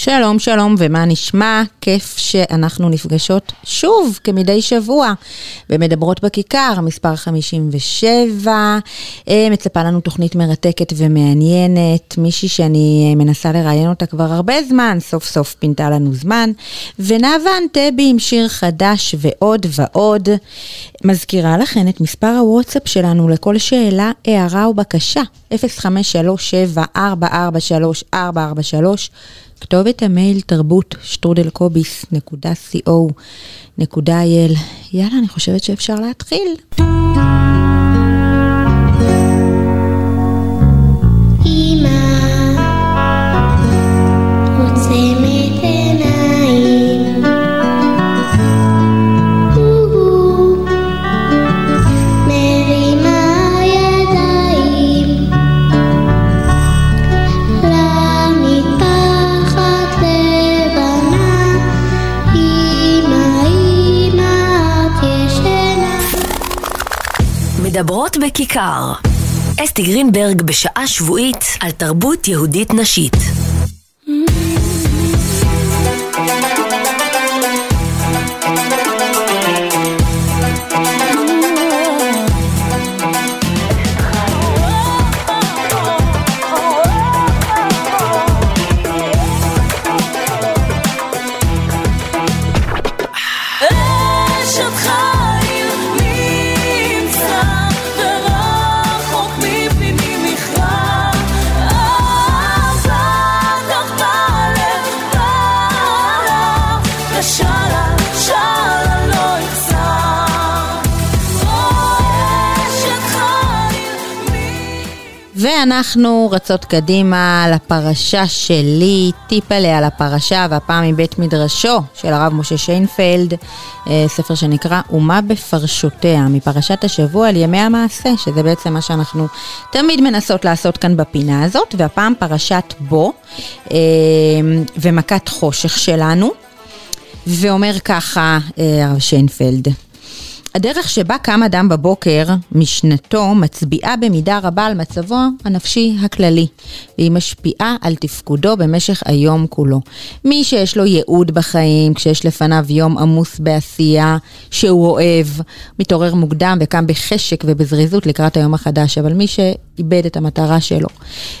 שלום, שלום, ומה נשמע? כיף שאנחנו נפגשות שוב, כמדי שבוע, ומדברות בכיכר, מספר 57. אה, מצפה לנו תוכנית מרתקת ומעניינת, מישהי שאני מנסה לראיין אותה כבר הרבה זמן, סוף סוף פינתה לנו זמן. ונאוה אנטבי עם שיר חדש ועוד ועוד. מזכירה לכן את מספר הוואטסאפ שלנו לכל שאלה, הערה או בקשה, 0537 443 443 כתובת המייל תרבות שטרודלקוביס נקודה co נקודה il. יאללה, אני חושבת שאפשר להתחיל. מדברות בכיכר. אסתי גרינברג בשעה שבועית על תרבות יהודית נשית. ואנחנו רצות קדימה לפרשה שלי, טיפ עליה לפרשה, והפעם מבית מדרשו של הרב משה שיינפלד, אה, ספר שנקרא אומה בפרשותיה, מפרשת השבוע על ימי המעשה, שזה בעצם מה שאנחנו תמיד מנסות לעשות כאן בפינה הזאת, והפעם פרשת בו אה, ומכת חושך שלנו, ואומר ככה אה, הרב שיינפלד. הדרך שבה קם אדם בבוקר, משנתו, מצביעה במידה רבה על מצבו הנפשי הכללי, והיא משפיעה על תפקודו במשך היום כולו. מי שיש לו ייעוד בחיים, כשיש לפניו יום עמוס בעשייה שהוא אוהב, מתעורר מוקדם וקם בחשק ובזריזות לקראת היום החדש, אבל מי שאיבד את המטרה שלו,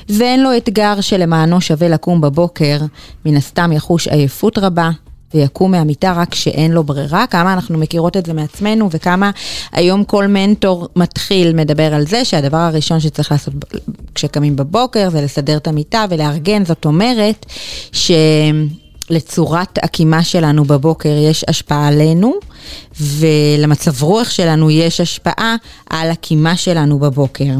ואין לו אתגר שלמענו שווה לקום בבוקר, מן הסתם יחוש עייפות רבה, ויקום מהמיטה רק כשאין לו ברירה, כמה אנחנו מכירות את זה מעצמנו וכמה היום כל מנטור מתחיל מדבר על זה שהדבר הראשון שצריך לעשות כשקמים בבוקר זה לסדר את המיטה ולארגן, זאת אומרת שלצורת הקימה שלנו בבוקר יש השפעה עלינו ולמצב רוח שלנו יש השפעה על הקימה שלנו בבוקר.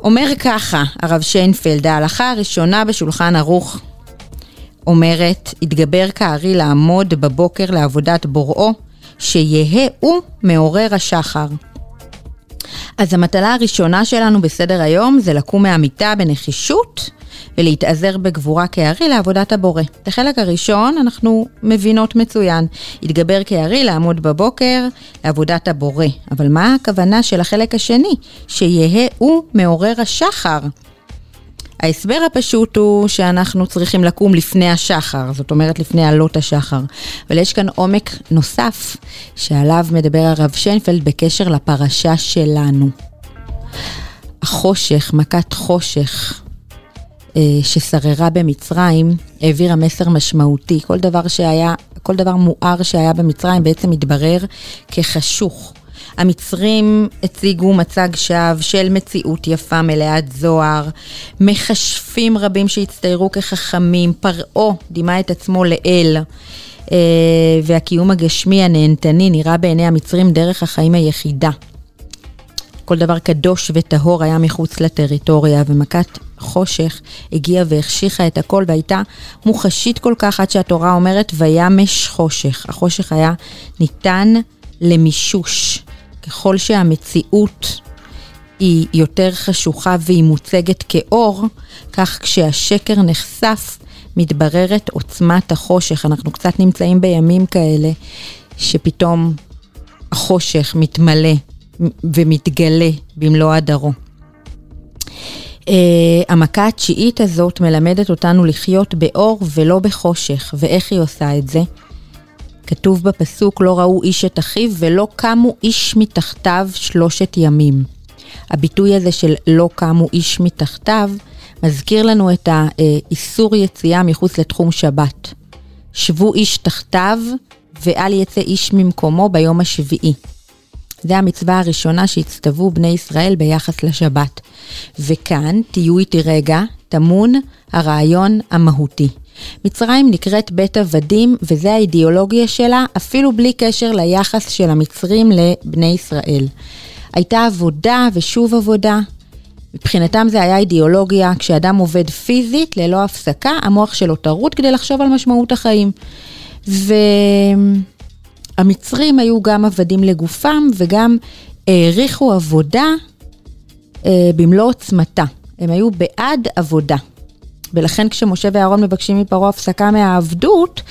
אומר ככה הרב שיינפלד, ההלכה הראשונה בשולחן ערוך אומרת, התגבר כארי לעמוד בבוקר לעבודת בוראו, שיהא הוא מעורר השחר. אז המטלה הראשונה שלנו בסדר היום זה לקום מהמיטה בנחישות ולהתאזר בגבורה כארי לעבודת הבורא. את החלק הראשון אנחנו מבינות מצוין. התגבר כארי לעמוד בבוקר לעבודת הבורא. אבל מה הכוונה של החלק השני? שיהא הוא מעורר השחר. ההסבר הפשוט הוא שאנחנו צריכים לקום לפני השחר, זאת אומרת לפני עלות השחר. אבל יש כאן עומק נוסף שעליו מדבר הרב שיינפלד בקשר לפרשה שלנו. החושך, מכת חושך, אה, ששררה במצרים, העבירה מסר משמעותי. כל דבר שהיה, כל דבר מואר שהיה במצרים בעצם התברר כחשוך. המצרים הציגו מצג שווא של מציאות יפה מלאת זוהר, מכשפים רבים שהצטיירו כחכמים, פרעה דימה את עצמו לאל. אה, והקיום הגשמי הנהנתני נראה בעיני המצרים דרך החיים היחידה. כל דבר קדוש וטהור היה מחוץ לטריטוריה, ומכת חושך הגיעה והחשיכה את הכל והייתה מוחשית כל כך עד שהתורה אומרת וימש חושך. החושך היה ניתן למישוש. ככל שהמציאות היא יותר חשוכה והיא מוצגת כאור, כך כשהשקר נחשף, מתבררת עוצמת החושך. אנחנו קצת נמצאים בימים כאלה שפתאום החושך מתמלא ומתגלה במלוא הדרו. Uh, המכה התשיעית הזאת מלמדת אותנו לחיות באור ולא בחושך, ואיך היא עושה את זה? כתוב בפסוק, לא ראו איש את אחיו ולא קמו איש מתחתיו שלושת ימים. הביטוי הזה של לא קמו איש מתחתיו, מזכיר לנו את האיסור יציאה מחוץ לתחום שבת. שבו איש תחתיו ואל יצא איש ממקומו ביום השביעי. זה המצווה הראשונה שהצטוו בני ישראל ביחס לשבת. וכאן, תהיו איתי רגע, טמון הרעיון המהותי. מצרים נקראת בית עבדים, וזה האידיאולוגיה שלה, אפילו בלי קשר ליחס של המצרים לבני ישראל. הייתה עבודה ושוב עבודה. מבחינתם זה היה אידיאולוגיה, כשאדם עובד פיזית, ללא הפסקה, המוח שלו טרוד כדי לחשוב על משמעות החיים. והמצרים היו גם עבדים לגופם וגם העריכו עבודה אה, במלוא עוצמתה. הם היו בעד עבודה. ולכן כשמשה ואהרון מבקשים מפרעה הפסקה מהעבדות,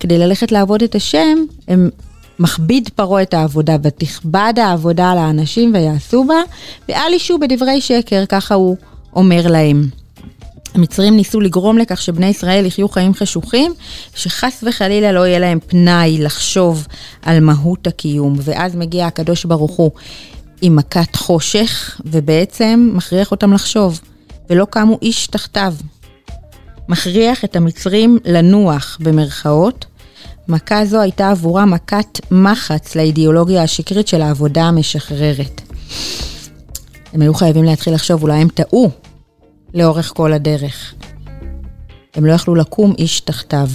כדי ללכת לעבוד את השם, הם מכביד פרעה את העבודה, ותכבד העבודה על האנשים ויעשו בה, ואל ישו בדברי שקר, ככה הוא אומר להם. המצרים ניסו לגרום לכך שבני ישראל יחיו חיים חשוכים, שחס וחלילה לא יהיה להם פנאי לחשוב על מהות הקיום. ואז מגיע הקדוש ברוך הוא עם מכת חושך, ובעצם מכריח אותם לחשוב. ולא קמו איש תחתיו. מכריח את המצרים לנוח במרכאות. מכה זו הייתה עבורה מכת מחץ לאידיאולוגיה השקרית של העבודה המשחררת. הם היו חייבים להתחיל לחשוב, אולי הם טעו לאורך כל הדרך. הם לא יכלו לקום איש תחתיו.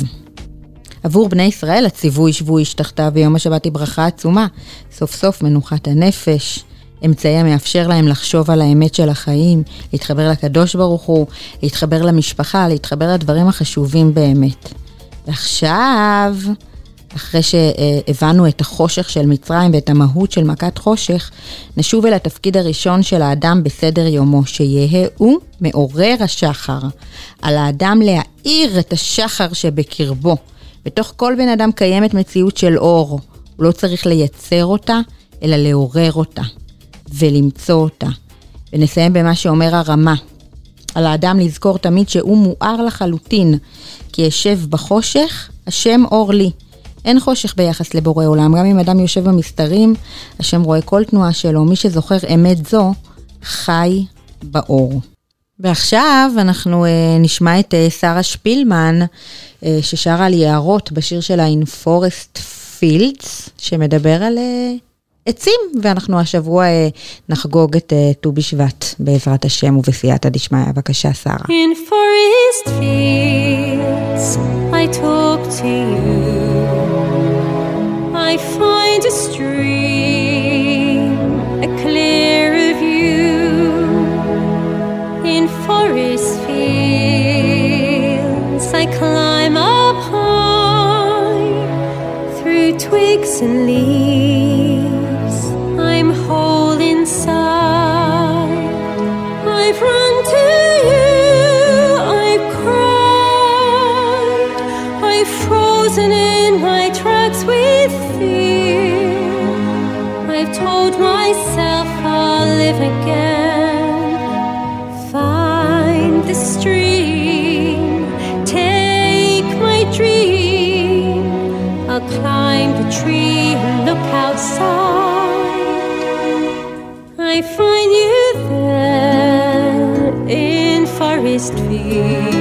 עבור בני ישראל הציווי שבו איש תחתיו ביום השבת היא ברכה עצומה. סוף סוף מנוחת הנפש, אמצעי המאפשר להם לחשוב על האמת של החיים, להתחבר לקדוש ברוך הוא, להתחבר למשפחה, להתחבר לדברים החשובים באמת. ועכשיו, אחרי שהבנו את החושך של מצרים ואת המהות של מכת חושך, נשוב אל התפקיד הראשון של האדם בסדר יומו, שיהא הוא מעורר השחר. על האדם להאיר את השחר שבקרבו. בתוך כל בן אדם קיימת מציאות של אור. הוא לא צריך לייצר אותה, אלא לעורר אותה. ולמצוא אותה. ונסיים במה שאומר הרמה. על האדם לזכור תמיד שהוא מואר לחלוטין, כי אשב בחושך, השם אור לי. אין חושך ביחס לבורא עולם, גם אם אדם יושב במסתרים, השם רואה כל תנועה שלו. מי שזוכר אמת זו, חי באור. ועכשיו אנחנו uh, נשמע את uh, שרה שפילמן, uh, ששרה על יערות בשיר שלה In Forest Fields, שמדבר על uh, עצים, ואנחנו השבוע אה, נחגוג את אה, ט"ו בשבט, בעזרת השם ובסייעתא דשמיא. בבקשה, שרה. In forest fields I talk to you I find a stream, a clear view In forest fields I climb up high Through twigs and leaves told myself I'll live again. Find the stream, take my dream. I'll climb the tree and look outside. I find you there in Forest Field.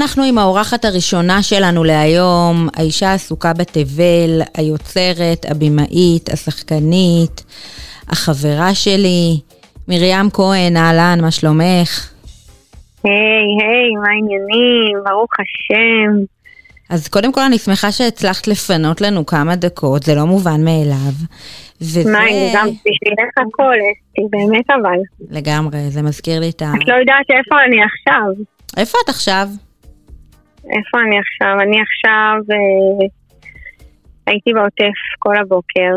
ואנחנו עם האורחת הראשונה שלנו להיום, האישה העסוקה בתבל, היוצרת, הבמאית, השחקנית, החברה שלי, מרים כהן, אהלן, מה שלומך? היי, היי, מה העניינים? ברוך השם. אז קודם כל אני שמחה שהצלחת לפנות לנו כמה דקות, זה לא מובן מאליו. וזה... מה, אני גם בשבילך הכל, אסתי, באמת אבל. לגמרי, זה מזכיר לי את ה... את לא יודעת איפה אני עכשיו. איפה את עכשיו? איפה אני עכשיו? אני עכשיו אה, הייתי בעוטף כל הבוקר,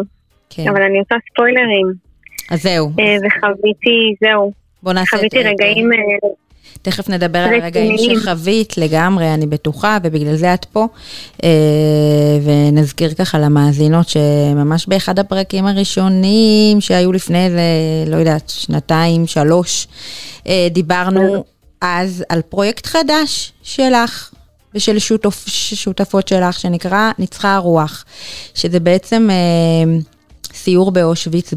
כן. אבל אני עושה ספוילרים, אז זהו, אה, וחוויתי, זהו, בוא נעשה את חוויתי רגעים... אה, תכף נדבר על הרגעים. שחווית לגמרי, אני בטוחה, ובגלל זה את פה. אה, ונזכיר ככה למאזינות שממש באחד הפרקים הראשונים שהיו לפני איזה, לא יודעת, שנתיים, שלוש, אה, דיברנו אז על פרויקט חדש שלך. ושל שותפ, שותפות שלך, שנקרא ניצחה הרוח, שזה בעצם אה, סיור באושוויץ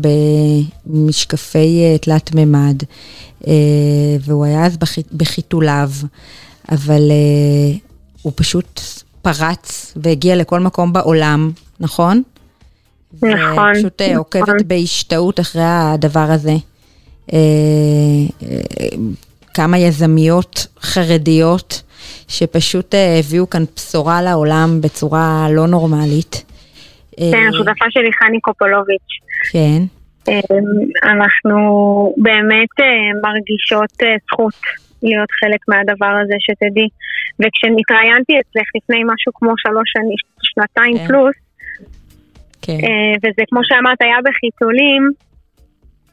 במשקפי אה, תלת מימד, אה, והוא היה אז בח, בחיתוליו, אבל אה, הוא פשוט פרץ והגיע לכל מקום בעולם, נכון? נכון, ופשוט אה, נכון. עוקבת בהשתאות אחרי הדבר הזה. אה, אה, כמה יזמיות חרדיות שפשוט אה, הביאו כאן בשורה לעולם בצורה לא נורמלית. אה, כן, השותפה שלי חני קופולוביץ'. כן, אה, אנחנו באמת אה, מרגישות אה, זכות להיות חלק מהדבר הזה, שתדעי. וכשנתראיינתי אצלך לפני משהו כמו שלוש שנים, שנתיים כן. פלוס, כן, אה, וזה כמו שאמרת, היה בחיתולים,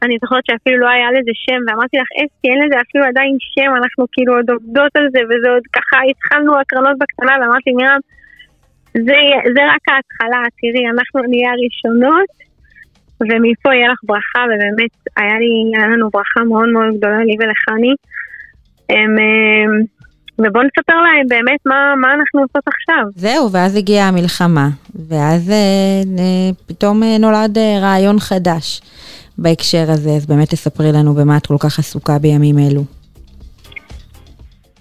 אני זוכרת שאפילו לא היה לזה שם, ואמרתי לך, אסתי, אין לזה אפילו עדיין שם, אנחנו כאילו עוד עובדות על זה, וזה עוד ככה, התחלנו הקרנות בקטנה, ואמרתי, מרים, זה, זה רק ההתחלה, תראי, אנחנו נהיה הראשונות, ומפה יהיה לך ברכה, ובאמת, היה, לי, היה לנו ברכה מאוד מאוד גדולה, לי ולחני. הם, אה, ובואו נספר להם באמת מה, מה אנחנו עושות עכשיו. זהו, ואז הגיעה המלחמה, ואז אה, אה, פתאום אה, נולד אה, רעיון חדש בהקשר הזה, אז באמת תספרי לנו במה את כל כך עסוקה בימים אלו.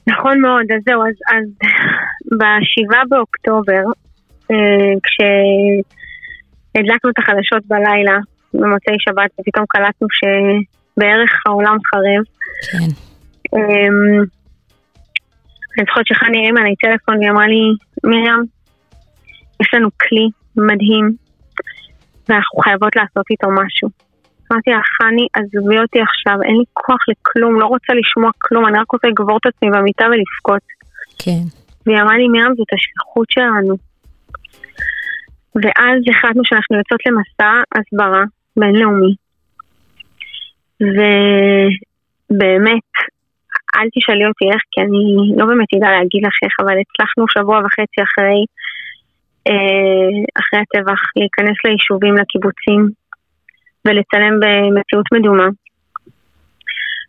נכון מאוד, אז זהו, אז, אז בשבעה באוקטובר, אה, כשהדלקנו את החדשות בלילה, במוצאי שבת, ופתאום קלטנו שבערך העולם חרב. כן, אה, אני זוכרת שחני הרימה לי טלפון והיא אמרה לי, מרים, יש לנו כלי מדהים, ואנחנו חייבות לעשות איתו משהו. אמרתי לה, חני, עזבי אותי עכשיו, אין לי כוח לכלום, לא רוצה לשמוע כלום, אני רק רוצה לגבור את עצמי במיטה ולבכות. כן, והיא אמרה לי, מרים, זאת השליחות שלנו. ואז החלטנו שאנחנו יוצאות למסע הסברה בינלאומי. ובאמת, אל תשאלי אותי איך, כי אני לא באמת אדע להגיד לך איך, אבל הצלחנו שבוע וחצי אחרי, אה, אחרי הטבח להיכנס ליישובים, לקיבוצים, ולצלם במציאות מדומה.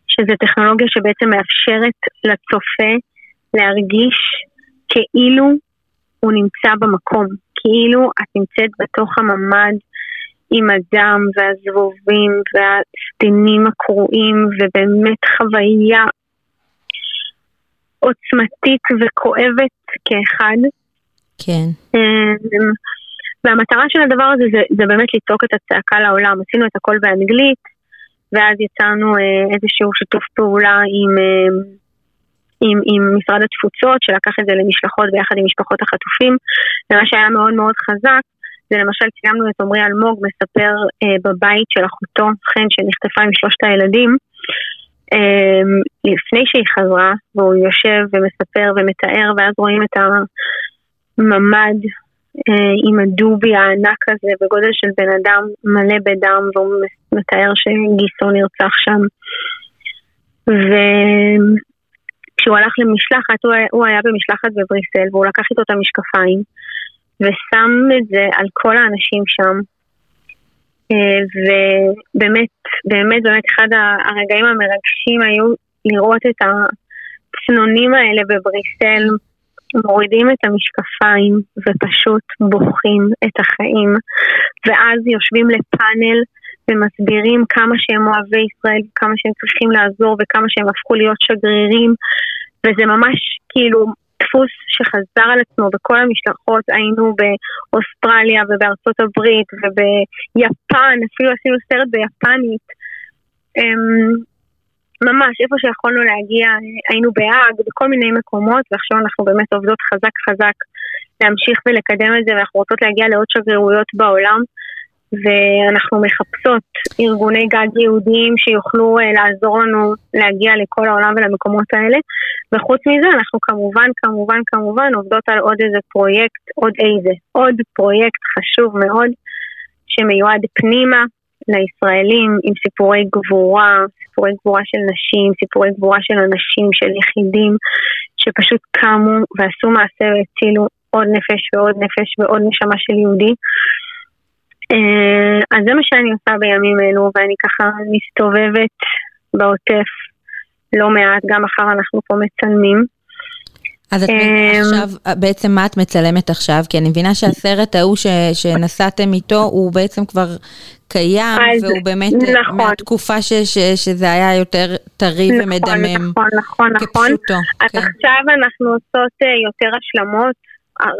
שזו טכנולוגיה שבעצם מאפשרת לצופה להרגיש כאילו הוא נמצא במקום, כאילו את נמצאת בתוך הממ"ד עם הדם והזבובים והסדינים הקרועים, ובאמת חוויה עוצמתית וכואבת כאחד. כן, אמ, והמטרה של הדבר הזה זה, זה באמת לצעוק את הצעקה לעולם. עשינו את הכל באנגלית, ואז יצרנו אה, איזשהו שיתוף פעולה עם, אה, עם, עם משרד התפוצות, שלקח את זה למשלחות ביחד עם משפחות החטופים. ומה שהיה מאוד מאוד חזק, זה למשל ציימנו את עמרי אלמוג מספר אה, בבית של אחותו, חן, שנחטפה עם שלושת הילדים. אה, לפני שהיא חזרה, והוא יושב ומספר ומתאר, ואז רואים את הממ"ד אה, עם הדובי הענק הזה בגודל של בן אדם מלא בדם והוא מתאר שגיסו נרצח שם. וכשהוא הלך למשלחת, הוא הוא היה במשלחת בבריסל והוא לקח איתו את המשקפיים ושם את זה על כל האנשים שם. אה, ובאמת, באמת, באמת אחד הרגעים המרגשים היו לראות את הצנונים האלה בבריסל מורידים את המשקפיים ופשוט בוכים את החיים. ואז יושבים לפאנל ומסבירים כמה שהם אוהבי ישראל, כמה שהם צריכים לעזור וכמה שהם הפכו להיות שגרירים. וזה ממש כאילו דפוס שחזר על עצמו בכל המשלחות, היינו באוסטרליה ובארצות הברית וביפן, אפילו עשינו סרט ביפנית. ממש, איפה שיכולנו להגיע, היינו בהאג, בכל מיני מקומות, ועכשיו אנחנו באמת עובדות חזק חזק להמשיך ולקדם את זה, ואנחנו רוצות להגיע לעוד שגרירויות בעולם, ואנחנו מחפשות ארגוני גג יהודיים שיוכלו uh, לעזור לנו להגיע לכל העולם ולמקומות האלה, וחוץ מזה אנחנו כמובן, כמובן, כמובן עובדות על עוד איזה פרויקט, עוד איזה, עוד פרויקט חשוב מאוד, שמיועד פנימה לישראלים עם סיפורי גבורה, סיפורי גבורה של נשים, סיפורי גבורה של אנשים, של יחידים, שפשוט קמו ועשו מעשה והצילו עוד נפש ועוד נפש ועוד נשמה של יהודי. אה, אז זה מה שאני עושה בימים אלו, ואני ככה מסתובבת בעוטף לא מעט, גם מחר אנחנו פה מצלמים. אז את אמ, עכשיו, בעצם מה את מצלמת עכשיו? כי אני מבינה שהסרט ההוא שנסעתם איתו, הוא בעצם כבר קיים, והוא באמת נכון. מהתקופה ש, ש, שזה היה יותר טרי נכון, ומדמם. נכון, נכון, נכון. כפשוטו. אז כן. עכשיו אנחנו עושות אה, יותר השלמות.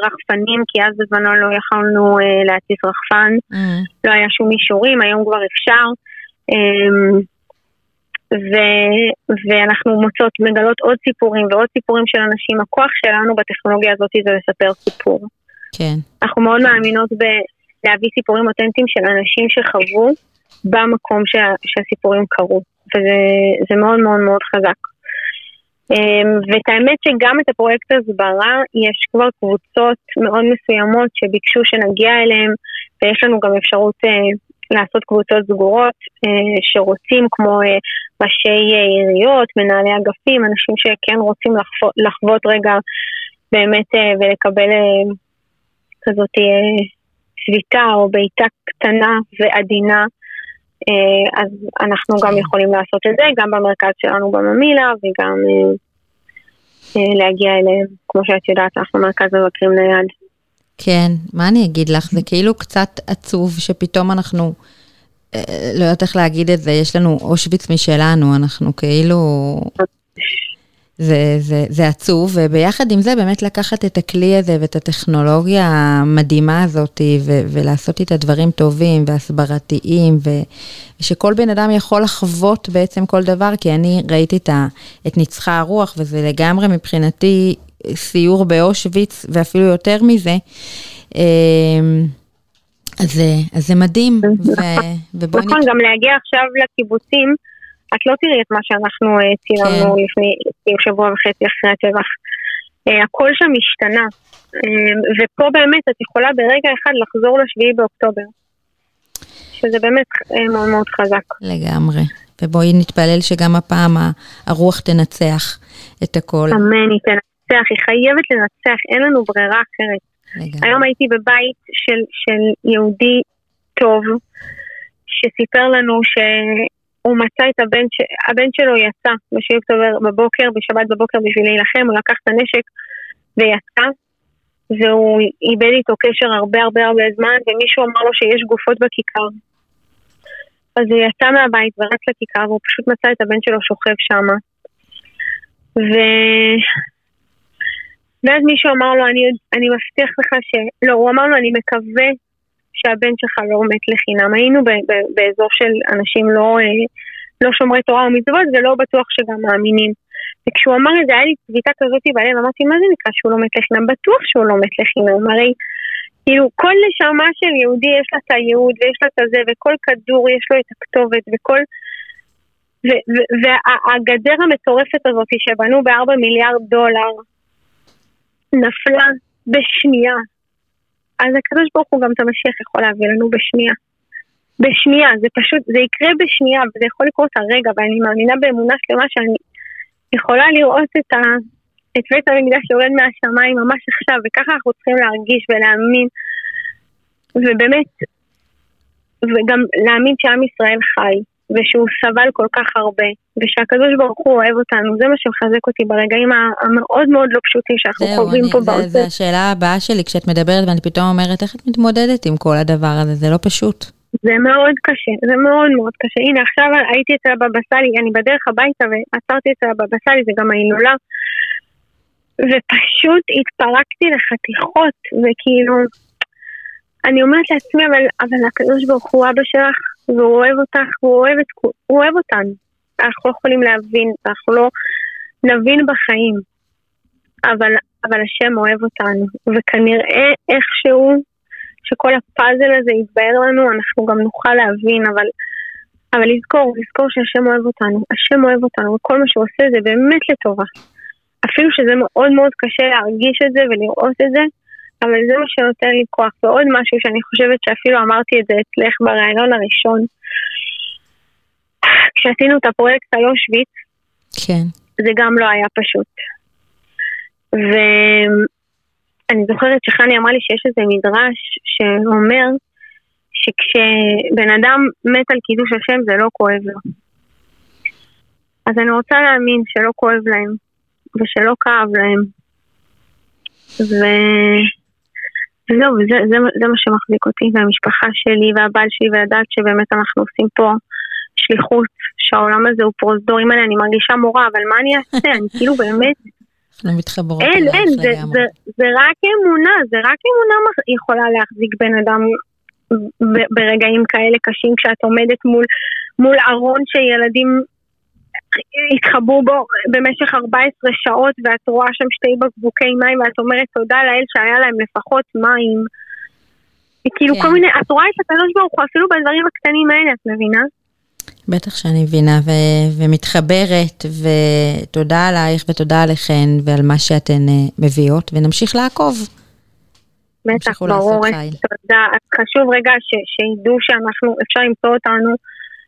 רחפנים, כי אז בזמנו לא יכולנו uh, להטיס רחפן, mm. לא היה שום אישורים, היום כבר אפשר. Um, ו, ואנחנו מוצאות, מגלות עוד סיפורים ועוד סיפורים של אנשים. הכוח שלנו בטכנולוגיה הזאת זה לספר סיפור. כן. אנחנו מאוד מאמינות בלהביא סיפורים אותנטיים של אנשים שחוו במקום שה, שהסיפורים קרו, וזה מאוד מאוד מאוד חזק. אמ, ואת האמת שגם את הפרויקט הסברה, יש כבר קבוצות מאוד מסוימות שביקשו שנגיע אליהם, ויש לנו גם אפשרות אה, לעשות קבוצות סגורות אה, שרוצים, כמו אה, ראשי עיריות, מנהלי אגפים, אנשים שכן רוצים לחוות, לחוות רגע באמת ולקבל כזאת שביתה או בעיטה קטנה ועדינה. אז אנחנו גם יכולים לעשות את זה, גם במרכז שלנו בממילה וגם להגיע אליהם. כמו שאת יודעת, אנחנו מרכז מבקרים נייד. כן, מה אני אגיד לך? זה כאילו קצת עצוב שפתאום אנחנו, אה, לא יודעת איך להגיד את זה, יש לנו אושוויץ משלנו, אנחנו כאילו... זה, זה, זה עצוב, וביחד עם זה באמת לקחת את הכלי הזה ואת הטכנולוגיה המדהימה הזאת ו, ולעשות איתה דברים טובים והסברתיים, ושכל בן אדם יכול לחוות בעצם כל דבר, כי אני ראיתי את, את ניצחה הרוח, וזה לגמרי מבחינתי סיור באושוויץ, ואפילו יותר מזה. אמ, אז, אז זה מדהים, ו, ובואי נכון, גם להגיע עכשיו לקיבוצים, את לא תראי את מה שאנחנו אה, צילמנו כן. לפני שבוע וחצי אחרי הטבח. אה, הכל שם השתנה, אמ, ופה באמת את יכולה ברגע אחד לחזור לשביעי באוקטובר. שזה באמת אה, מאוד מאוד חזק. לגמרי. ובואי נתפלל שגם הפעם הרוח תנצח את הכל. אמן, היא תנצח. לנצח, היא חייבת לנצח, אין לנו ברירה אחרת. לגמרי. היום הייתי בבית של, של יהודי טוב, שסיפר לנו שהוא מצא את הבן, ש... הבן שלו יצא ב-7 אוקטובר בבוקר, בשבת בבוקר בשביל להילחם, הוא לקח את הנשק ויצא, והוא איבד איתו קשר הרבה הרבה הרבה זמן, ומישהו אמר לו שיש גופות בכיכר. אז הוא יצא מהבית ורץ לכיכר, והוא פשוט מצא את הבן שלו שוכב שם. ו... ואז מישהו אמר לו, אני, אני מבטיח לך ש... לא, הוא אמר לו, אני מקווה שהבן שלך לא מת לחינם. היינו ב, ב, באזור של אנשים לא, אה, לא שומרי תורה ומצוות ולא בטוח שגם מאמינים. וכשהוא אמר את זה, היה לי צביטה כזאת בלב, אמרתי, מה זה נקרא שהוא לא מת לחינם? בטוח שהוא לא מת לחינם, הרי כאילו כל נשמה של יהודי יש לה את הייעוד ויש לה את הזה, וכל כדור יש לו את הכתובת, וכל... והגדר המטורפת הזאת שבנו בארבע מיליארד דולר, נפלה בשנייה. אז הקדוש ברוך הוא גם את המשיח יכול להביא לנו בשנייה. בשנייה, זה פשוט, זה יקרה בשנייה, וזה יכול לקרות הרגע, ואני מאמינה באמונה שלמה שאני יכולה לראות את, ה, את בית המקדש יורד מהשמיים ממש עכשיו, וככה אנחנו צריכים להרגיש ולהאמין, ובאמת, וגם להאמין שעם ישראל חי, ושהוא סבל כל כך הרבה, ושהקדוש ברוך הוא אוהב אותנו, זה מה שמחזק אותי ברגעים המאוד מאוד לא פשוטים שאנחנו חווים פה בעוטף. זו השאלה הבאה שלי, כשאת מדברת ואני פתאום אומרת, איך את מתמודדת עם כל הדבר הזה? זה לא פשוט. זה מאוד קשה, זה מאוד מאוד קשה. הנה עכשיו הייתי אצל הבבא סאלי, אני בדרך הביתה ועצרתי אצל הבבא סאלי, זה גם ההילולה. ופשוט התפרקתי לחתיכות, וכאילו, אני אומרת לעצמי, אבל, אבל הקדוש ברוך הוא אבא שלך, והוא אוהב אותך, והוא אוהב, את, הוא אוהב אותנו. אנחנו לא יכולים להבין, אנחנו לא נבין בחיים. אבל, אבל השם אוהב אותנו, וכנראה איכשהו שכל הפאזל הזה יתבהר לנו, אנחנו גם נוכל להבין, אבל, אבל לזכור, לזכור שהשם אוהב אותנו. השם אוהב אותנו, וכל מה שהוא עושה זה באמת לטובה. אפילו שזה מאוד מאוד קשה להרגיש את זה ולראות את זה, אבל זה מה שנותן לי כוח. ועוד משהו שאני חושבת שאפילו אמרתי את זה אצלך בריאיון הראשון, כשעשינו את הפרויקט היום שביט, כן. זה גם לא היה פשוט. ואני זוכרת שחני אמרה לי שיש איזה מדרש שאומר שכשבן אדם מת על קידוש השם זה לא כואב לו. אז אני רוצה להאמין שלא כואב להם, ושלא כאב להם. ו... וזהו, וזה זה, זה מה שמחזיק אותי, והמשפחה שלי והבעל שלי, ולדעת שבאמת אנחנו עושים פה שליחות, שהעולם הזה הוא פרוזדור. אם אני מרגישה מורה, אבל מה אני אעשה? אני כאילו באמת... אנחנו מתחברות אין, אין, זה, זה, זה רק אמונה, זה רק אמונה יכולה להחזיק בן אדם ברגעים כאלה קשים, כשאת עומדת מול, מול ארון שילדים התחבאו בו במשך 14 שעות ואת רואה שם שתי בקבוקי מים ואת אומרת תודה לאל שהיה להם לפחות מים. כאילו כן. כל מיני, את רואה את הקדוש ברוך הוא אפילו בדברים הקטנים האלה, את מבינה? בטח שאני מבינה ו- ומתחברת, ותודה עלייך ותודה עליכן ועל מה שאתן uh, מביאות, ונמשיך לעקוב. בטח, ברור, תודה. חשוב רגע ש- שידעו שאנחנו, אפשר למצוא אותנו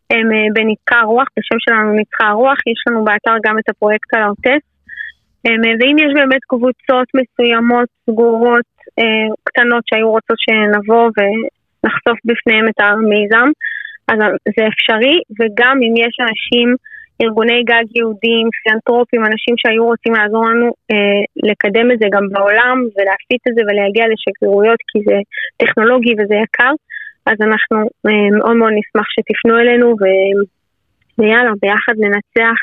הם אה, בנצחה הרוח, בשם שלנו נצחה הרוח, יש לנו באתר גם את הפרויקט על העוטף. אה, ואם יש באמת קבוצות מסוימות, סגורות, אה, קטנות שהיו רוצות שנבוא ונחשוף בפניהם את המיזם, אז זה אפשרי, וגם אם יש אנשים, ארגוני גג יהודיים, פילנטרופים, אנשים שהיו רוצים לעזור לנו לקדם את זה גם בעולם ולהפיץ את זה ולהגיע לשגרירויות כי זה טכנולוגי וזה יקר, אז אנחנו אה, מאוד מאוד נשמח שתפנו אלינו ו... ויאללה, ביחד ננצח,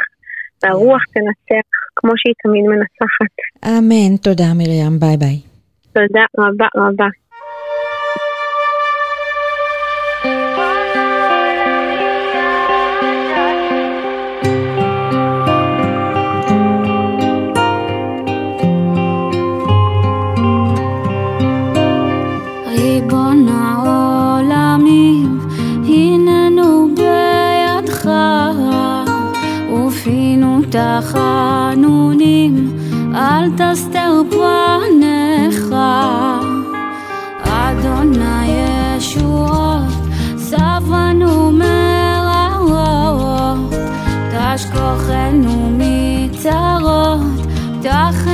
והרוח תנצח כמו שהיא תמיד מנצחת. אמן, תודה מרים, ביי ביי. תודה רבה רבה. תחנונים, אל תסתר פניך. אדוני ישועות, שבענו מרעות, תשכוחנו מצרות, תחננו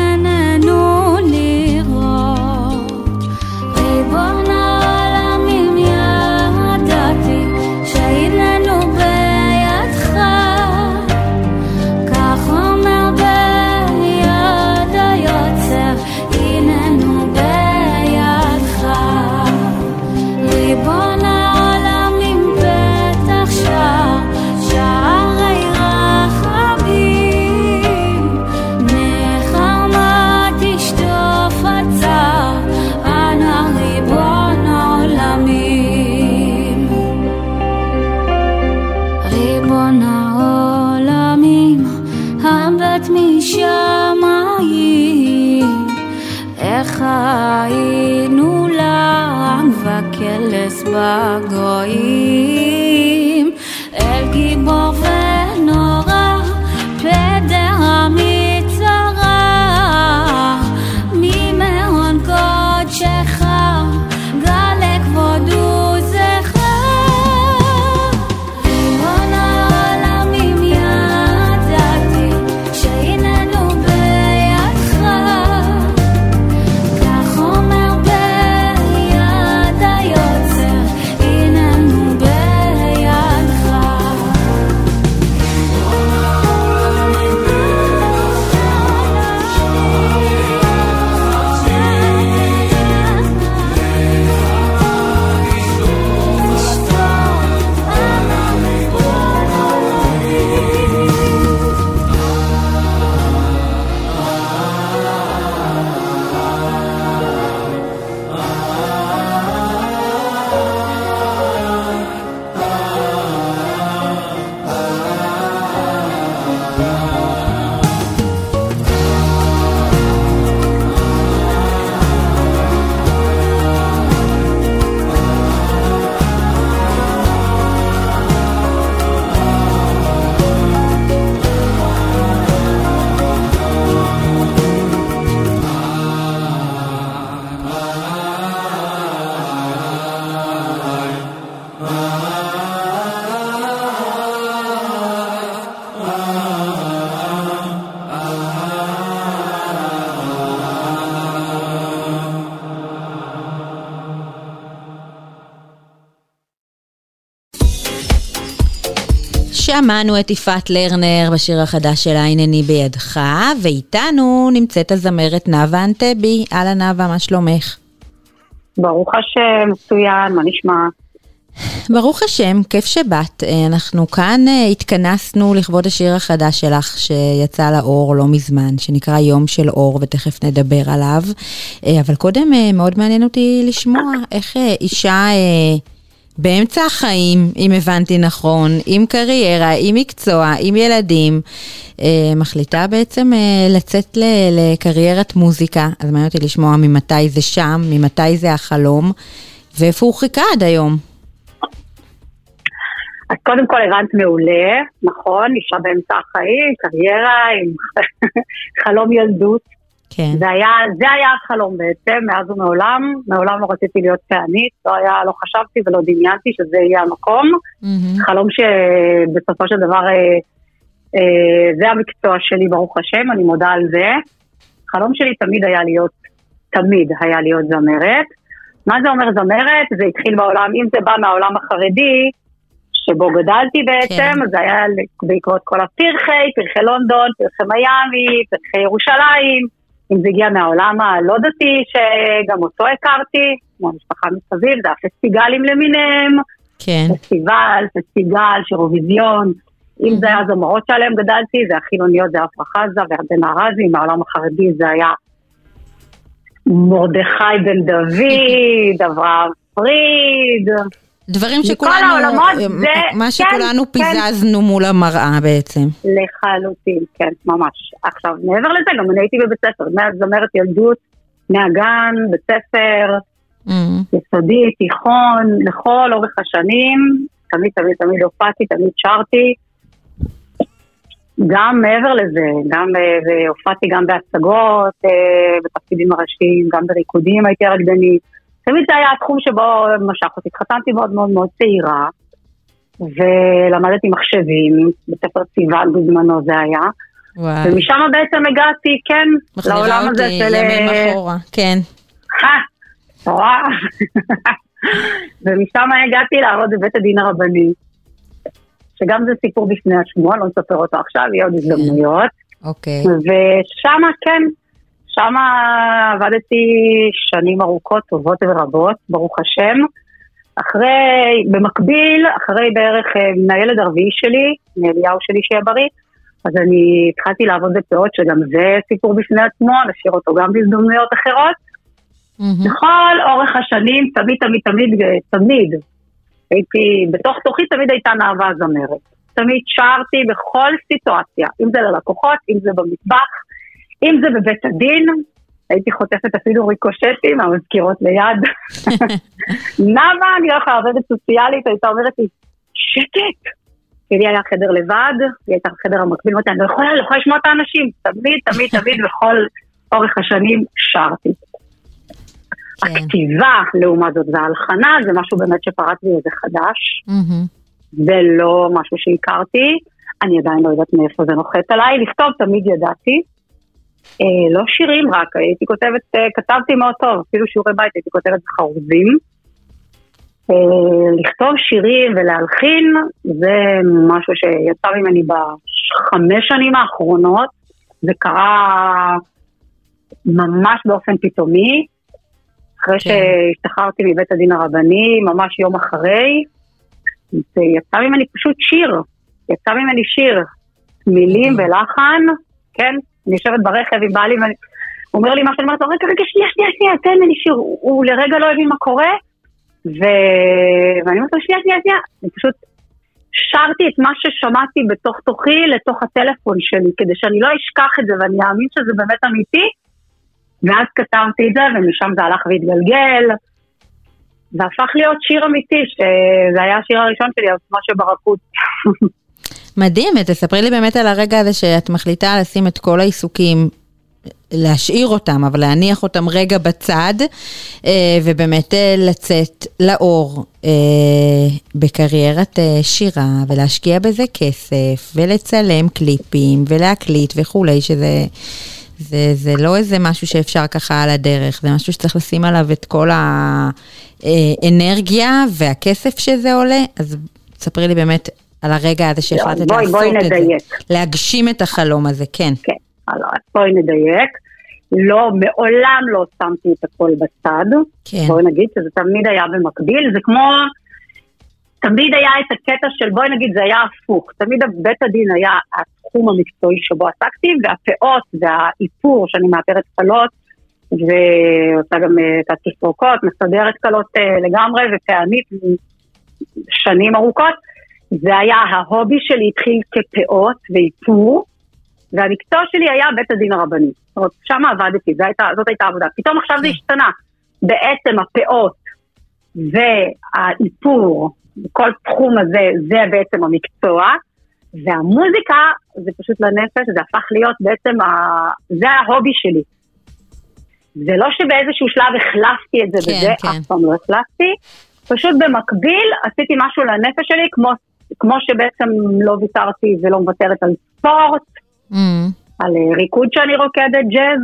בגויים שמענו את יפעת לרנר בשיר החדש שלה הנני בידך, ואיתנו נמצאת הזמרת נאוה אנטבי. אהלן נאוה, מה שלומך? ברוך השם, מצוין, מה נשמע? ברוך השם, כיף שבאת. אה, אנחנו כאן אה, התכנסנו לכבוד השיר החדש שלך שיצא לאור לא מזמן, שנקרא יום של אור, ותכף נדבר עליו. אה, אבל קודם מאוד מעניין אותי לשמוע איך אישה באמצע החיים, אם הבנתי נכון, עם קריירה, עם מקצוע, עם ילדים, מחליטה בעצם לצאת לקריירת מוזיקה. אז מעניין אותי לשמוע ממתי זה שם, ממתי זה החלום, ואיפה הוא חיכה עד היום. אז קודם כל הבנת מעולה, נכון, אישה באמצע החיים, קריירה עם חלום ילדות. כן. זה היה, זה היה החלום בעצם, מאז ומעולם, מעולם לא רציתי להיות פענית, לא היה, לא חשבתי ולא דמיינתי שזה יהיה המקום. Mm-hmm. חלום שבסופו של דבר אה, אה, זה המקצוע שלי, ברוך השם, אני מודה על זה. חלום שלי תמיד היה להיות, תמיד היה להיות זמרת. מה זה אומר זמרת? זה התחיל בעולם, אם זה בא מהעולם החרדי, שבו גדלתי בעצם, כן. זה היה בעקבות כל הפרחי, פרחי לונדון, פרחי מיאמי, פרחי ירושלים, אם זה הגיע מהעולם הלא דתי, שגם אותו הכרתי, כמו המשפחה מסביב, זה הפסטיגלים למיניהם, כן. פסטיבל, פסטיגל, שירוויזיון, אם זה היה זמרות שעליהן גדלתי, זה החילוניות, זה עפרה חזה וירדן ארזי, מהעולם החרדי זה היה מרדכי בן דוד, אברהם פריד. דברים שכולנו, העולמות, זה, מה כן, שכולנו כן, פיזזנו כן. מול המראה בעצם. לחלוטין, כן, ממש. עכשיו, מעבר לזה, גם אני הייתי בבית ספר, זמרת ילדות, מהגן, בית ספר, mm-hmm. יסודי, תיכון, לכל אורך השנים, תמיד תמיד תמיד הופעתי, תמיד שרתי. גם מעבר לזה, גם אה, הופעתי גם בהצגות, אה, בתפקידים הראשיים, גם בריקודים הייתי רקדנית. תמיד זה היה התחום שבו משך אותי. התחתנתי מאוד מאוד מאוד צעירה, ולמדתי מחשבים, בספר סיוון בזמנו זה היה. וואו. ומשם בעצם הגעתי, כן, לעולם הזה של... מחזירה אותי ימים אחורה, כן. וואה, ומשם הגעתי לעבוד בבית הדין הרבני, שגם זה סיפור בפני עצמו, לא נספר אותו עכשיו, יהיה עוד הזדמנויות. אוקיי. ושם, כן, שם עבדתי שנים ארוכות, טובות ורבות, ברוך השם. אחרי, במקביל, אחרי בערך אה, מהילד הרביעי שלי, מאליהו שלי שיהיה בריא, אז אני התחלתי לעבוד בפאות, שגם זה סיפור בפני עצמו, נשאיר אותו גם בהזדמנויות אחרות. Mm-hmm. בכל אורך השנים, תמיד, תמיד, תמיד, תמיד, הייתי, בתוך תוכי תמיד הייתה נאווה זמרת. תמיד שרתי בכל סיטואציה, אם זה ללקוחות, אם זה במטבח, אם זה בבית הדין, הייתי חוטפת אפילו ריקושטים מהמזכירות ליד. למה אני לא יכולה עובדת סוציאלית, הייתה אומרת לי, שקט. לי היה חדר לבד, היא הייתה חדר המקביל, אמרתי, אני לא יכולה, לא יכולה לשמוע את האנשים. תמיד, תמיד, תמיד, בכל אורך השנים שרתי. כן. הכתיבה, לעומת זאת, וההלחנה, זה משהו באמת שפרט לי איזה חדש. זה לא משהו שהכרתי. אני עדיין לא יודעת מאיפה זה נוחת עליי. לכתוב תמיד ידעתי. אה, לא שירים רק, הייתי כותבת, אה, כתבתי מאוד טוב, אפילו שיעורי בית הייתי כותבת בחרוזים. אה, לכתוב שירים ולהלחין זה משהו שיצא ממני בחמש שנים האחרונות, זה קרה ממש באופן פתאומי, אחרי כן. שהשתחררתי מבית הדין הרבני, ממש יום אחרי, זה יצא ממני פשוט שיר, יצא ממני שיר, מילים. ולחן, כן, אני יושבת ברכב עם בעלי, ואני... הוא אומר לי משהו, אני אומרת לו, רגע, רגע, שנייה, שנייה, שנייה, תן לי שיר. הוא, לרגע לא הבין מה קורה, ו... ואני אומרת לו, שנייה, שנייה, שנייה. אני פשוט שרתי את מה ששמעתי בתוך תוכי לתוך הטלפון שלי, כדי שאני לא אשכח את זה ואני אאמין שזה באמת אמיתי. ואז כתבתי את זה, ומשם זה הלך והתגלגל, והפך להיות שיר אמיתי, שזה היה השיר הראשון שלי, אז משה ברקות. מדהים, תספרי לי באמת על הרגע הזה שאת מחליטה לשים את כל העיסוקים להשאיר אותם, אבל להניח אותם רגע בצד, אה, ובאמת אה, לצאת לאור אה, בקריירת שירה, ולהשקיע בזה כסף, ולצלם קליפים, ולהקליט וכולי, שזה זה, זה לא איזה משהו שאפשר ככה על הדרך, זה משהו שצריך לשים עליו את כל האנרגיה והכסף שזה עולה, אז ספרי לי באמת על הרגע הזה שהחלטת בואי, לעשות בואי את נדייק. זה. להגשים את החלום הזה, כן. כן, בואי נדייק. לא, מעולם לא שמתי את הכל בצד. כן. בואי נגיד שזה תמיד היה במקביל, זה כמו... תמיד היה את הקטע של, בואי נגיד, זה היה הפוך. תמיד בית הדין היה התחום המקצועי שבו עסקתי, והפאות והאיפור, שאני מאפרת קלות, ועושה גם אה, את התסרוקות, מסדרת קלות אה, לגמרי, ופעמית שנים ארוכות. זה היה, ההובי שלי התחיל כפאות ואיפור, והמקצוע שלי היה בית הדין הרבני. זאת אומרת, שם עבדתי, זאת הייתה, זאת הייתה עבודה. פתאום עכשיו זה השתנה. בעצם הפאות והאיפור, כל תחום הזה, זה בעצם המקצוע, והמוזיקה זה פשוט לנפש, זה הפך להיות בעצם, ה... זה ההובי שלי. זה לא שבאיזשהו שלב החלפתי את זה כן, בזה, כן. אף פעם לא החלפתי, פשוט במקביל עשיתי משהו לנפש שלי, כמו, כמו שבעצם לא ויתרתי ולא מוותרת על ספורט, Mm, על אה, ריקוד שאני רוקדת ג'אז,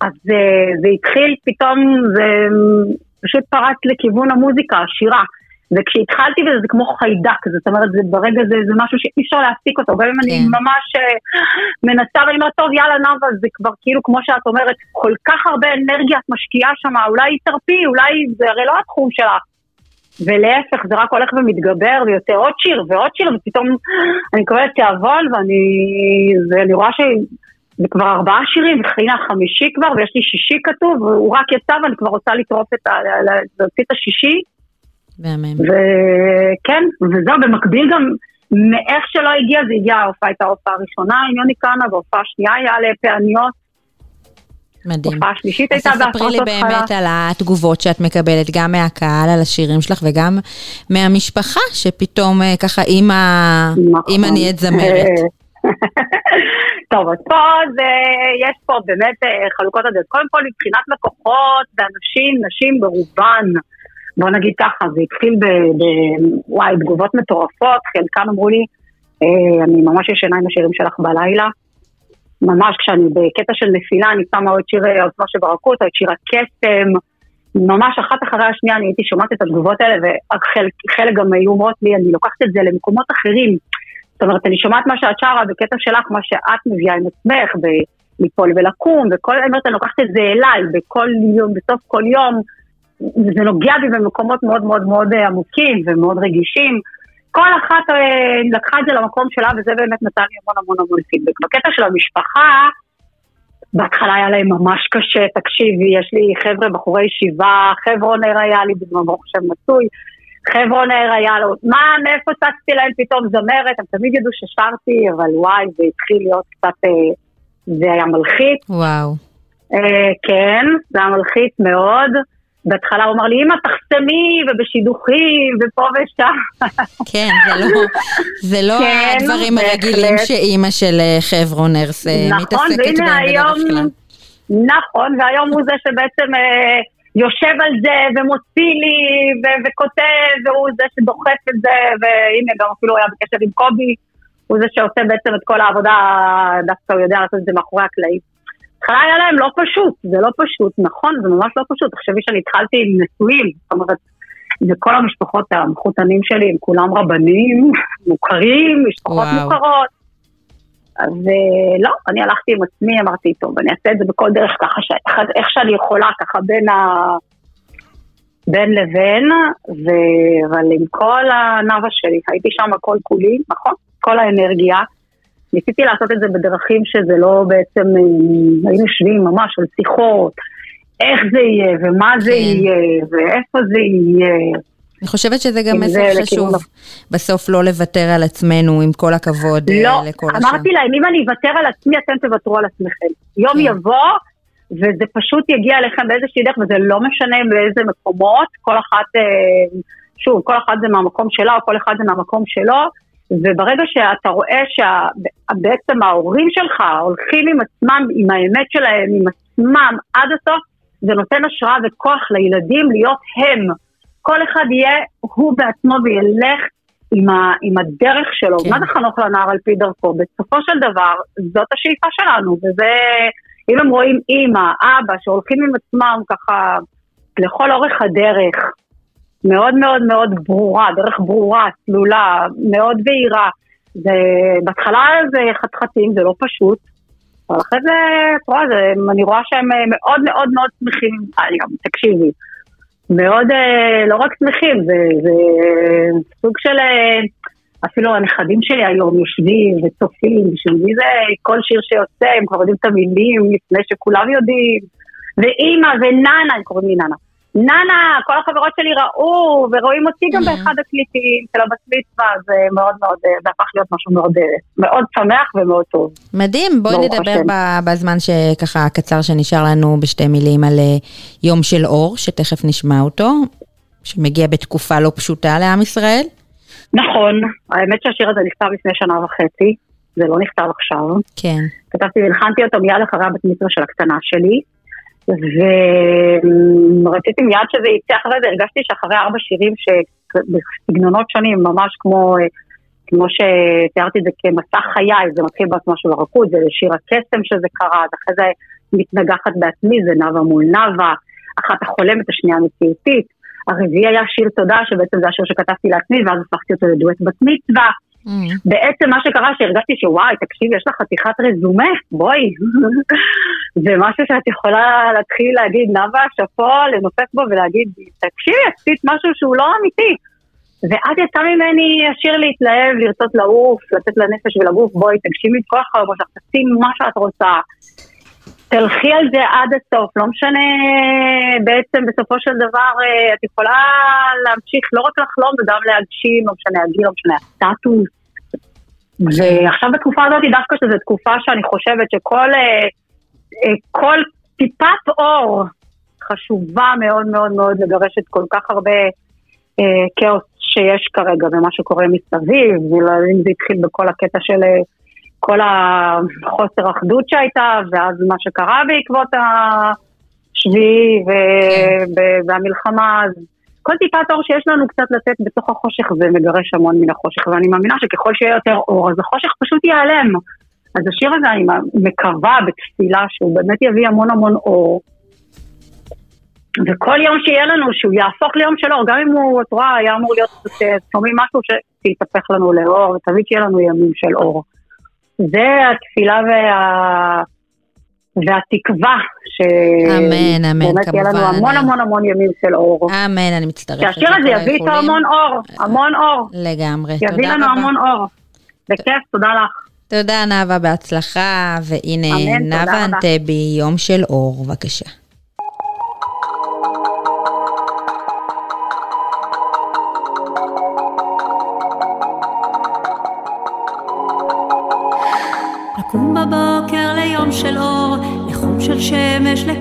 אז אה, זה התחיל פתאום, זה אה, פשוט פרץ לכיוון המוזיקה, השירה. וכשהתחלתי בזה זה כמו חיידק, זאת אומרת, זה ברגע זה, זה משהו שאי אפשר להפסיק אותו, גם אם אני כן. ממש מנסה ואני אומרת, טוב, יאללה נאווה, זה כבר כאילו, כמו שאת אומרת, כל כך הרבה אנרגיה את משקיעה שם, אולי תרפי, אולי זה הרי לא התחום שלך. ולהפך, זה רק הולך ומתגבר, ויוצא עוד שיר ועוד שיר, ופתאום אני מקבלת תיאבון, ואני, ואני רואה שזה כבר ארבעה שירים, והנה החמישי כבר, ויש לי שישי כתוב, והוא רק יצא, ואני כבר רוצה לטרוף את ה... להוציא את השישי, מהמם. וכן, וזהו, במקביל גם, מאיך שלא הגיע, זה הגיע, ההופעה הייתה ההופעה הראשונה עם יוני כהנא, וההופעה השנייה היה לפעניות, מדהים. ההופעה השלישית אז הייתה תספרי לי בהפרטות באמת חלה. על התגובות שאת מקבלת, גם מהקהל על השירים שלך וגם מהמשפחה, שפתאום אה, ככה אימא, נכון. אימא נהיית זמרת. טוב, אז פה זה, יש פה באמת אה, חלוקות הדעות. קודם כל, מבחינת לקוחות ואנשים, נשים ברובן, בוא נגיד ככה, זה התחיל ב... ב וואי, תגובות מטורפות, חלקם אמרו לי, אה, אני ממש ישנה עם השירים שלך בלילה. ממש כשאני בקטע של נפילה, אני שמה או את שיר העוצמה שברכות, או את שיר הקסם. ממש אחת אחרי השנייה אני הייתי שומעת את התגובות האלה, וחלק גם היו אומרות לי, אני לוקחת את זה למקומות אחרים. זאת אומרת, אני שומעת מה שאת שרה בקטע שלך, מה שאת מביאה עם עצמך, בליפול ולקום, וכל, אני אומרת, אני לוקחת את זה אליי, בכל יום, בסוף כל יום, וזה נוגע בי במקומות מאוד מאוד מאוד אה, עמוקים ומאוד רגישים. כל אחת אה, לקחה את זה למקום שלה, וזה באמת נתן לי המון המון המון פידבק. בקטע של המשפחה, בהתחלה היה להם ממש קשה, תקשיבי, יש לי חבר'ה, בחורי ישיבה, חברונר היה לי, בזמן ברוך השם נשוי, חברונר היה לו, מה, מאיפה צצתי להם פתאום זמרת, הם תמיד ידעו ששרתי, אבל וואי, זה התחיל להיות קצת, אה, זה היה מלחיץ, וואו. אה, כן, זה היה מלחיץ מאוד. בהתחלה הוא אמר לי, אמא, תחסמי, ובשידוכים, ופה ושם. כן, זה לא, זה לא כן, הדברים בהחלט. הרגילים שאימא של אה, חברונרס אה, נכון, מתעסקת בהם בדרך היום, כלל. נכון, והיום הוא זה שבעצם אה, יושב על זה ומוציא לי ו- וכותב, והוא זה שדוחף את זה, והנה גם אפילו היה בקשר עם קובי, הוא זה שעושה בעצם את כל העבודה, דווקא הוא יודע לעשות את זה מאחורי הקלעים. בהתחלה היה להם לא פשוט, זה לא פשוט, נכון, זה ממש לא פשוט. תחשבי שאני התחלתי עם נשואים, זאת אומרת, וכל המשפחות המחותנים שלי הם כולם רבנים, מוכרים, משפחות וואו. מוכרות. אז אה, לא, אני הלכתי עם עצמי, אמרתי, טוב, אני אעשה את זה בכל דרך ככה, ש... איך שאני יכולה, ככה בין ה... בין לבין, ו... אבל עם כל הנאווה שלי, הייתי שם כל כולי, נכון? כל האנרגיה. ניסיתי לעשות את זה בדרכים שזה לא בעצם, אה, היינו יושבים ממש על שיחות, איך זה יהיה, ומה זה כן. יהיה, ואיפה זה יהיה. אני חושבת שזה גם מסר חשוב, בסוף לא לוותר על עצמנו, עם כל הכבוד אה, לא, לכל השאר. אמרתי להם, אם אני אוותר על עצמי, אתם תוותרו על עצמכם. יום כן. יבוא, וזה פשוט יגיע אליכם באיזושהי דרך, וזה לא משנה באיזה מקומות, כל אחת, אה, שוב, כל אחת זה מהמקום שלה, או כל אחד זה מהמקום שלו, וברגע שאתה רואה שבעצם ההורים שלך הולכים עם עצמם, עם האמת שלהם, עם עצמם עד הסוף, זה נותן השראה וכוח לילדים להיות הם. כל אחד יהיה הוא בעצמו וילך עם, ה, עם הדרך שלו. כן. מה זה חנוך לנער על פי דרכו? בסופו של דבר, זאת השאיפה שלנו, וזה, אם הם רואים אימא, אבא, שהולכים עם עצמם ככה לכל אורך הדרך, מאוד מאוד מאוד ברורה, דרך ברורה, צלולה, מאוד בהירה. בהתחלה זה חתחתים, זה לא פשוט, אבל אחרי זה, את רואה, זה, אני רואה שהם אה, מאוד מאוד מאוד שמחים, אני גם, תקשיבי, מאוד, אה, לא רק שמחים, זה, זה סוג של, אה, אפילו הנכדים שלי היום יושבים וצופים, בשבילי זה כל שיר שיוצא, הם כבר יודעים את המילים לפני שכולם יודעים, ואימא וננה, הם קוראים לי ננה. ננה, כל החברות שלי ראו, ורואים אותי גם. באחד הקליטים של הבת מצווה, זה מאוד מאוד, אה, זה הפך להיות משהו מאוד, אה, מאוד שמח ומאוד טוב. מדהים, בואי נדבר בזמן שככה הקצר שנשאר לנו בשתי מילים על אה, יום של אור, שתכף נשמע אותו, שמגיע בתקופה לא פשוטה לעם ישראל. נכון, האמת שהשיר הזה נכתב לפני שנה וחצי, זה לא נכתב עכשיו. כן. כתבתי והלחנתי אותו מיד אחרי הבת מצווה של הקטנה שלי. ורציתי מיד שזה יצא אחרי זה, הרגשתי שאחרי ארבע שירים שבסגנונות שונים, ממש כמו, כמו שתיארתי את זה כמסע חיי, זה מתחיל משהו לרקוד, זה שיר הקסם שזה קרה, אז אחרי זה מתנגחת בעצמי, זה נאווה מול נאווה, אחת החולמת, השנייה המציאותית, הרביעי היה שיר תודה, שבעצם זה השיר שכתבתי לעצמי, ואז הפכתי אותו לדואט בת מצווה. Mm. בעצם מה שקרה שהרגשתי שוואי, תקשיב, יש לך חתיכת רזומה, בואי. זה משהו שאת יכולה להתחיל להגיד, נאוה, שאפו, לנופף בו ולהגיד, תקשיבי, עשית משהו שהוא לא אמיתי. ואז יצא ממני השיר להתלהב, לרצות לעוף, לתת לנפש ולגוף, בואי, תגשימי את כל החלומות שלך, תעשי מה שאת רוצה. תלכי על זה עד הסוף, לא משנה, בעצם בסופו של דבר אה, את יכולה להמשיך לא רק לחלום, וגם להגשים, לא משנה הגיל, לא משנה הסטטוס. ועכשיו בתקופה הזאת, דווקא שזו תקופה שאני חושבת שכל אה, אה, כל טיפת אור חשובה מאוד מאוד מאוד לגרש את כל כך הרבה כאוס שיש כרגע ומה שקורה מסביב, ואם זה התחיל בכל הקטע של... כל החוסר אחדות שהייתה, ואז מה שקרה בעקבות השביעי והמלחמה, אז כל טיפת אור שיש לנו קצת לתת בתוך החושך זה מגרש המון מן החושך, ואני מאמינה שככל שיהיה יותר אור, אז החושך פשוט ייעלם. אז השיר הזה, אני מקווה בתפילה שהוא באמת יביא המון המון אור. וכל יום שיהיה לנו, שהוא יהפוך ליום של אור, גם אם הוא, את רואה, היה אמור להיות קצת, שומעים משהו שיתהפך לנו לאור, ותמיד שיהיה לנו ימים של אור. זה התפילה וה... והתקווה, שבאמת יהיה לנו המון המון המון ימים של אור. אמן, אני מצטרפת. שהשיר הזה יביא איתו המון אור, המון אור. לגמרי, תודה רבה. יביא לנו המון אור. בכיף, תודה לך. תודה נאוה, בהצלחה, והנה נאוה אנטבי, יום של אור, בבקשה.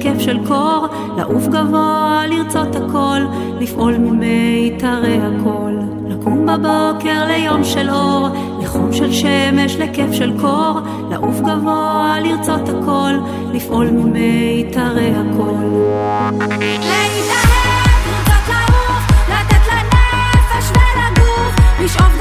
לכיף של קור, לעוף גבוה, לרצות הכל, לפעול ממיתרי הכל. לקום בבוקר ליום של אור, לחום של שמש, לכיף של קור, לעוף גבוה, לרצות הכל, לפעול ממיתרי הכל. להתאהב, לרצות לעוף, לתת לנפש ולגוף, לשאוף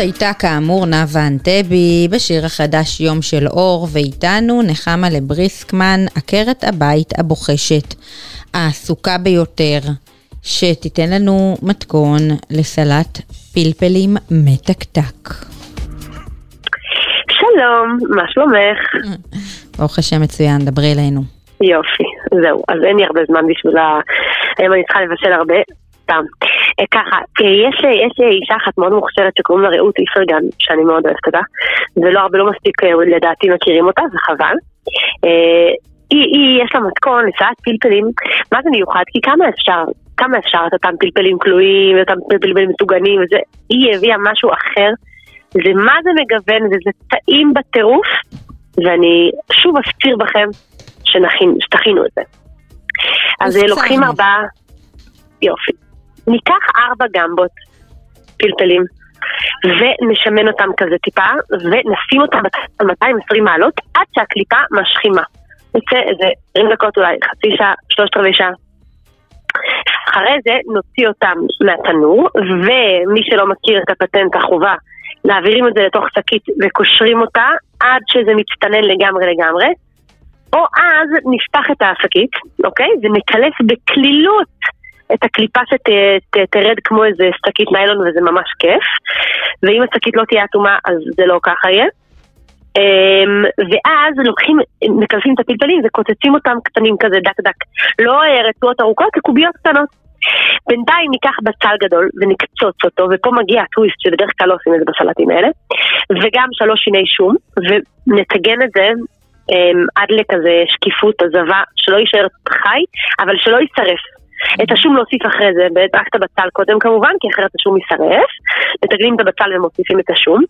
הייתה כאמור נאוה אנטבי בשיר החדש יום של אור, ואיתנו נחמה לבריסקמן, עקרת הבית הבוחשת, העסוקה ביותר, שתיתן לנו מתכון לסלט פלפלים מתקתק. שלום, מה שלומך? ברוך השם מצוין, דברי אלינו. יופי, זהו, אז אין לי הרבה זמן בשביל ה... היום אני צריכה לבשל הרבה, סתם. אה, ככה, אה, יש, יש אישה אחת מאוד מוכשרת שקוראים לה רעות איפרגן, שאני מאוד אוהבת אותה, ולא הרבה, לא מספיק אה, לדעתי מכירים אותה, זה חבל. היא, היא, יש לה מתכון לסלט פלפלים, מה זה מיוחד? כי כמה אפשר, כמה אפשר את אותם פלפלים כלואים, אותם פלפלים מסוגנים, וזה, היא הביאה משהו אחר, זה מה זה מגוון וזה טעים בטירוף, ואני שוב אפציר בכם שתכינו את זה. אז לוקחים ארבעה, יופי. ניקח ארבע גמבות פלפלים ונשמן אותם כזה טיפה ונשים אותם על 220 מעלות עד שהקליפה משכימה. יוצא איזה 20 דקות אולי, חצי שעה, שלושת רבעי שעה. אחרי זה נוציא אותם מהתנור, ומי שלא מכיר את הפטנט החובה, מעבירים את זה לתוך שקית וקושרים אותה עד שזה מצטנן לגמרי לגמרי, או אז נפתח את השקית, אוקיי? ונקלף בקלילות את הקליפה שתרד כמו איזה שקית ניילון וזה ממש כיף, ואם השקית לא תהיה אטומה אז זה לא ככה יהיה. Um, ואז לוקחים, מקלפים את הפלפלים וקוצצים אותם קטנים כזה דק דק. לא רצועות ארוכות, זה קוביות קטנות. בינתיים ניקח בצל גדול ונקצוץ אותו, ופה מגיע הטוויסט שבדרך כלל לא עושים את זה בסלטים האלה, וגם שלוש שיני שום, ונטגן את זה um, עד לכזה שקיפות, עזבה, שלא יישאר חי, אבל שלא יישרף. את השום להוסיף אחרי זה, רק את הבצל קודם כמובן, כי אחרת השום יישרף. מתגלים את הבצל ומוסיפים את השום.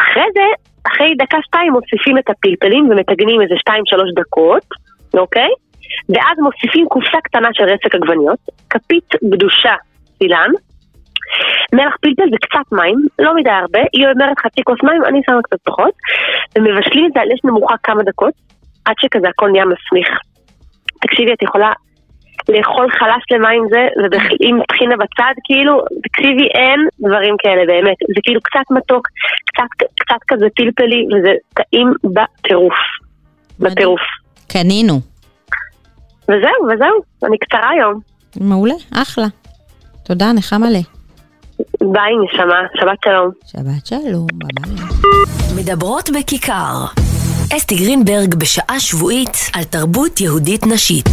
אחרי זה, אחרי דקה-שתיים מוסיפים את הפלפלים ומתגנים איזה שתיים-שלוש דקות, אוקיי? ואז מוסיפים קופסה קטנה של רצק עגבניות, כפית גדושה סילן, מלח פלפל וקצת מים, לא מדי הרבה, היא אומרת חצי כוס מים, אני שמה קצת פחות, ומבשלים את זה על אש נמוכה כמה דקות, עד שכזה הכל נהיה מסמיך. תקשיבי, את יכולה לאכול חלש למה עם זה, ועם טחינה בצד, כאילו, תקשיבי, אין דברים כאלה באמת. זה כאילו קצת מתוק, קצת, קצת כזה פלפלי, וזה טעים בטירוף. בטירוף. קנינו. וזהו, וזהו, אני קצרה היום. מעולה, אחלה. תודה, נחמה מלא. ביי, נשמה, שבת שלום. שבת שלום, ביי. מדברות בכיכר. אסתי גרינברג בשעה שבועית על תרבות יהודית נשית.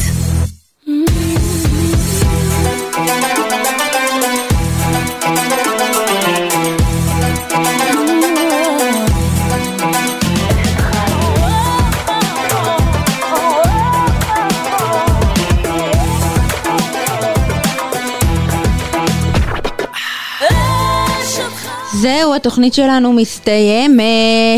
זהו, התוכנית שלנו מסתיימת.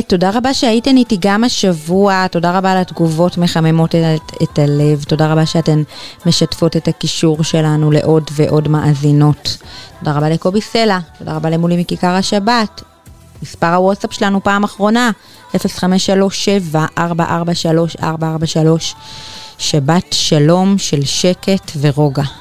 תודה רבה שהייתן איתי גם השבוע, תודה רבה על התגובות מחממות את, את הלב, תודה רבה שאתן משתפות את הקישור שלנו לעוד ועוד מאזינות. תודה רבה לקובי סלע, תודה רבה למולי מכיכר השבת. מספר הוואטסאפ שלנו פעם אחרונה, 0537-443-443. שבת שלום של שקט ורוגע.